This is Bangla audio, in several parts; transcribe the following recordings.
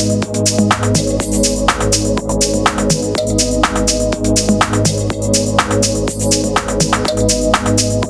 Thank you.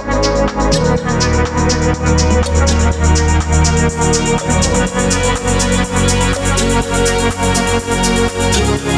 Thank